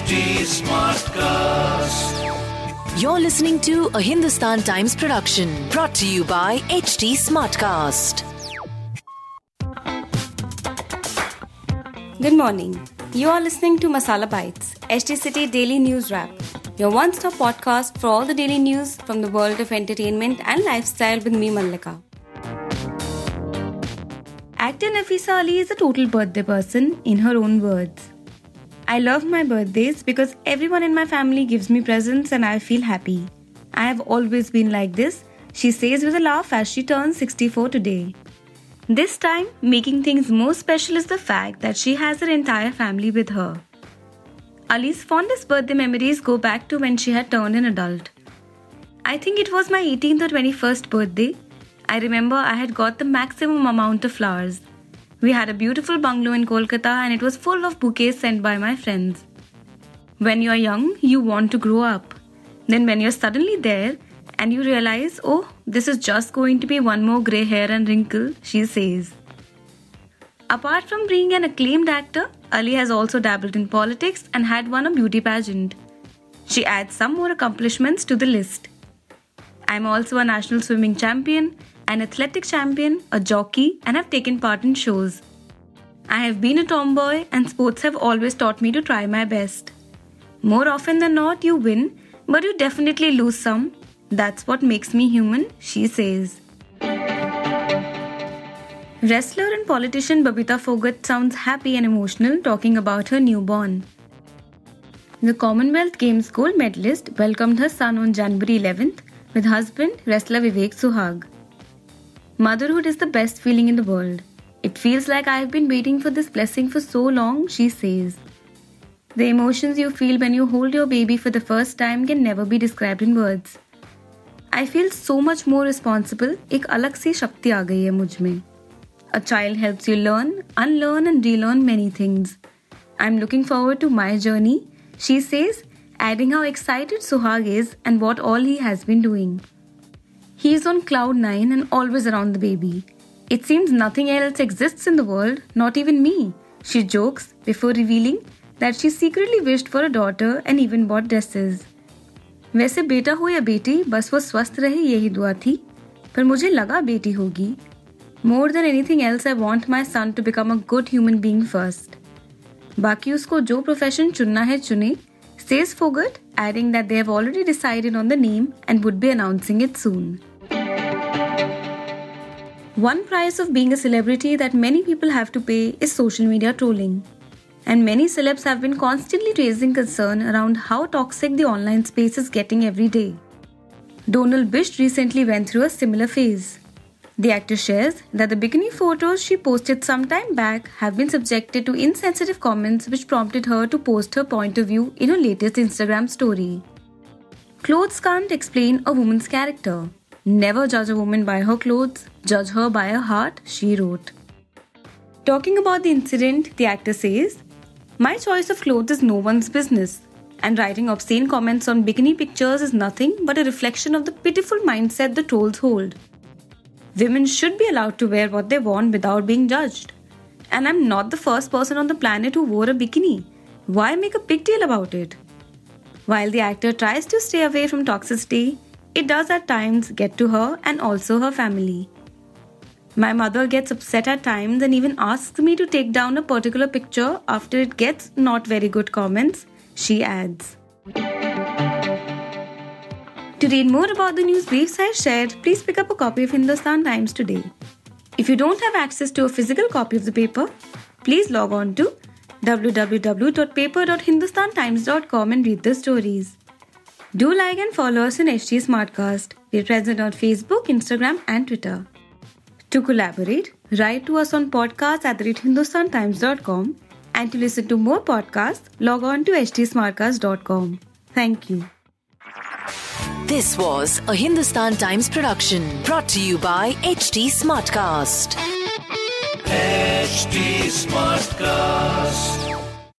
HT Smartcast. You're listening to a Hindustan Times production brought to you by HT Smartcast. Good morning. You are listening to Masala Bites, HT City Daily News Wrap, your one stop podcast for all the daily news from the world of entertainment and lifestyle with me, Mallika. Actor Nafisa Ali is a total birthday person, in her own words. I love my birthdays because everyone in my family gives me presents and I feel happy. I have always been like this, she says with a laugh as she turns 64 today. This time, making things more special is the fact that she has her entire family with her. Ali's fondest birthday memories go back to when she had turned an adult. I think it was my 18th or 21st birthday. I remember I had got the maximum amount of flowers. We had a beautiful bungalow in Kolkata and it was full of bouquets sent by my friends. When you're young, you want to grow up. Then, when you're suddenly there and you realize, oh, this is just going to be one more grey hair and wrinkle, she says. Apart from being an acclaimed actor, Ali has also dabbled in politics and had won a beauty pageant. She adds some more accomplishments to the list. I'm also a national swimming champion an athletic champion, a jockey, and have taken part in shows. I have been a tomboy, and sports have always taught me to try my best. More often than not, you win, but you definitely lose some. That's what makes me human, she says. Wrestler and politician Babita Phogat sounds happy and emotional talking about her newborn. The Commonwealth Games gold medalist welcomed her son on January 11th with husband wrestler Vivek Suhag. Motherhood is the best feeling in the world. It feels like I have been waiting for this blessing for so long, she says. The emotions you feel when you hold your baby for the first time can never be described in words. I feel so much more responsible. एक अलग सी शक्ति आ गई है मुझ में. A child helps you learn, unlearn and relearn many things. I'm looking forward to my journey, she says, adding how excited Suhag is and what all he has been doing. He is on cloud nine and always around the baby. It seems nothing else exists in the world, not even me. She jokes before revealing that she secretly wished for a daughter and even bought dresses. वैसे बेटा हो या बेटी बस वो स्वस्थ रहे यही दुआ थी पर मुझे लगा बेटी होगी more than anything else I want my son to become a good human being first बाकी उसको जो प्रोफेशन चुनना है चुने says Fogart, adding that they have already decided on the name and would be announcing it soon. one price of being a celebrity that many people have to pay is social media trolling. And many celebs have been constantly raising concern around how toxic the online space is getting every day. Donal Bisht recently went through a similar phase. The actor shares that the bikini photos she posted some time back have been subjected to insensitive comments which prompted her to post her point of view in her latest Instagram story. Clothes can't explain a woman's character. Never judge a woman by her clothes, judge her by her heart, she wrote. Talking about the incident, the actor says, My choice of clothes is no one's business, and writing obscene comments on bikini pictures is nothing but a reflection of the pitiful mindset the trolls hold. Women should be allowed to wear what they want without being judged. And I'm not the first person on the planet who wore a bikini. Why make a big deal about it? While the actor tries to stay away from toxicity, it does at times get to her and also her family. My mother gets upset at times and even asks me to take down a particular picture after it gets not very good comments, she adds. To read more about the news briefs I shared, please pick up a copy of Hindustan Times today. If you don't have access to a physical copy of the paper, please log on to www.paper.hindustantimes.com and read the stories. Do like and follow us on HT Smartcast. We're present on Facebook, Instagram, and Twitter. To collaborate, write to us on podcast at hindustantimes.com and to listen to more podcasts, log on to htsmartcast.com. Thank you. This was a Hindustan Times production brought to you by HT Smartcast. HT Smartcast.